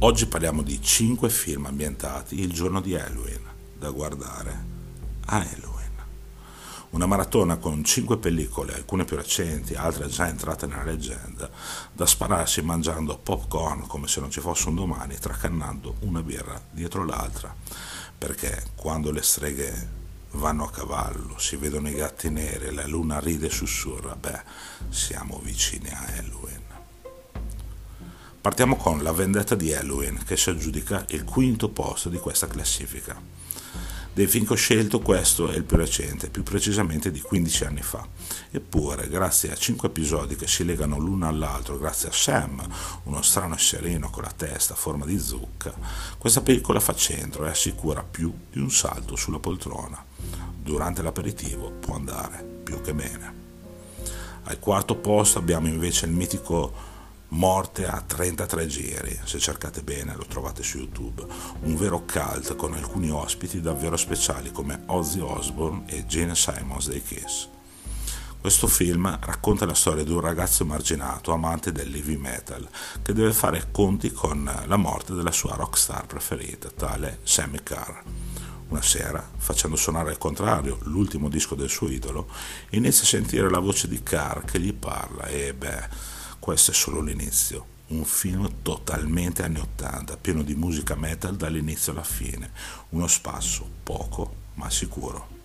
Oggi parliamo di 5 film ambientati il giorno di Halloween, da guardare a Halloween. Una maratona con 5 pellicole, alcune più recenti, altre già entrate nella leggenda, da spararsi mangiando popcorn come se non ci fosse un domani, tracannando una birra dietro l'altra. Perché quando le streghe vanno a cavallo, si vedono i gatti neri, la luna ride e sussurra, beh, siamo vicini a Halloween. Partiamo con La vendetta di Halloween, che si aggiudica il quinto posto di questa classifica. Dei film che ho scelto questo è il più recente, più precisamente di 15 anni fa. Eppure, grazie a 5 episodi che si legano l'uno all'altro, grazie a Sam, uno strano esserino con la testa a forma di zucca, questa pellicola fa centro e assicura più di un salto sulla poltrona durante l'aperitivo può andare più che bene. Al quarto posto abbiamo invece il mitico Morte a 33 giri, se cercate bene lo trovate su YouTube, un vero cult con alcuni ospiti davvero speciali come Ozzy Osbourne e Gene Simons dei Kiss. Questo film racconta la storia di un ragazzo emarginato, amante del heavy metal, che deve fare conti con la morte della sua rockstar preferita, tale Sammy Carr. Una sera, facendo suonare al contrario l'ultimo disco del suo idolo, inizia a sentire la voce di Carr che gli parla e beh, questo è solo l'inizio. Un film totalmente anni 80, pieno di musica metal dall'inizio alla fine. Uno spasso, poco, ma sicuro.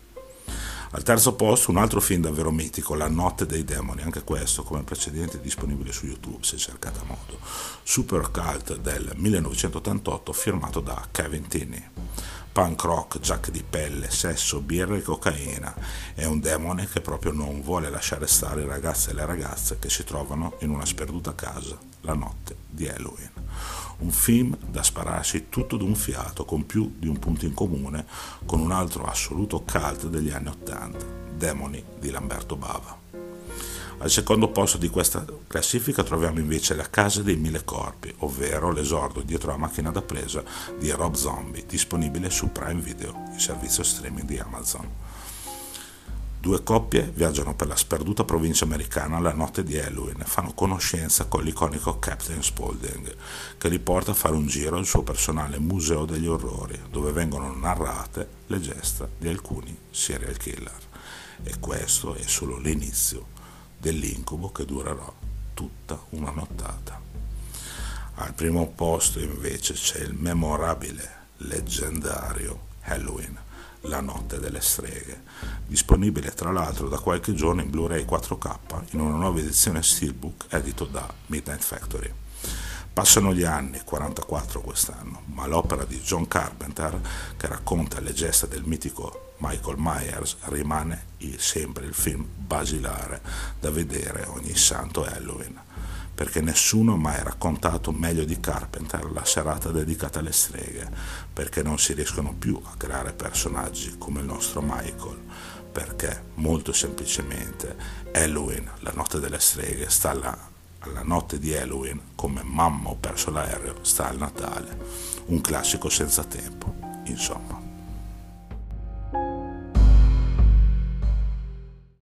Al terzo posto un altro film davvero mitico, La notte dei demoni, anche questo come precedente disponibile su YouTube se cercate a modo. Super Cult del 1988 firmato da Kevin Tinney punk rock, giacche di pelle, sesso, birra e cocaina. È un demone che proprio non vuole lasciare stare i ragazzi e le ragazze che si trovano in una sperduta casa la notte di Halloween. Un film da spararsi tutto d'un fiato, con più di un punto in comune con un altro assoluto cult degli anni Ottanta, Demoni di Lamberto Bava. Al secondo posto di questa classifica troviamo invece La Casa dei Mille Corpi, ovvero l'esordio dietro la macchina da presa di Rob Zombie, disponibile su Prime Video, il servizio streaming di Amazon. Due coppie viaggiano per la sperduta provincia americana la notte di Halloween e fanno conoscenza con l'iconico Captain Spaulding, che li porta a fare un giro al suo personale museo degli orrori, dove vengono narrate le gesta di alcuni serial killer. E questo è solo l'inizio dell'incubo che durerà tutta una nottata. Al primo posto invece c'è il memorabile, leggendario Halloween, la notte delle streghe, disponibile tra l'altro da qualche giorno in Blu-ray 4K in una nuova edizione Steelbook edito da Midnight Factory. Passano gli anni, 44 quest'anno, ma l'opera di John Carpenter, che racconta le gesta del mitico Michael Myers, rimane sempre il film basilare da vedere ogni santo Halloween, perché nessuno ha mai raccontato meglio di Carpenter la serata dedicata alle streghe, perché non si riescono più a creare personaggi come il nostro Michael, perché molto semplicemente Halloween, la notte delle streghe, sta là alla notte di Halloween come mamma ho perso l'aereo sta al Natale, un classico senza tempo, insomma.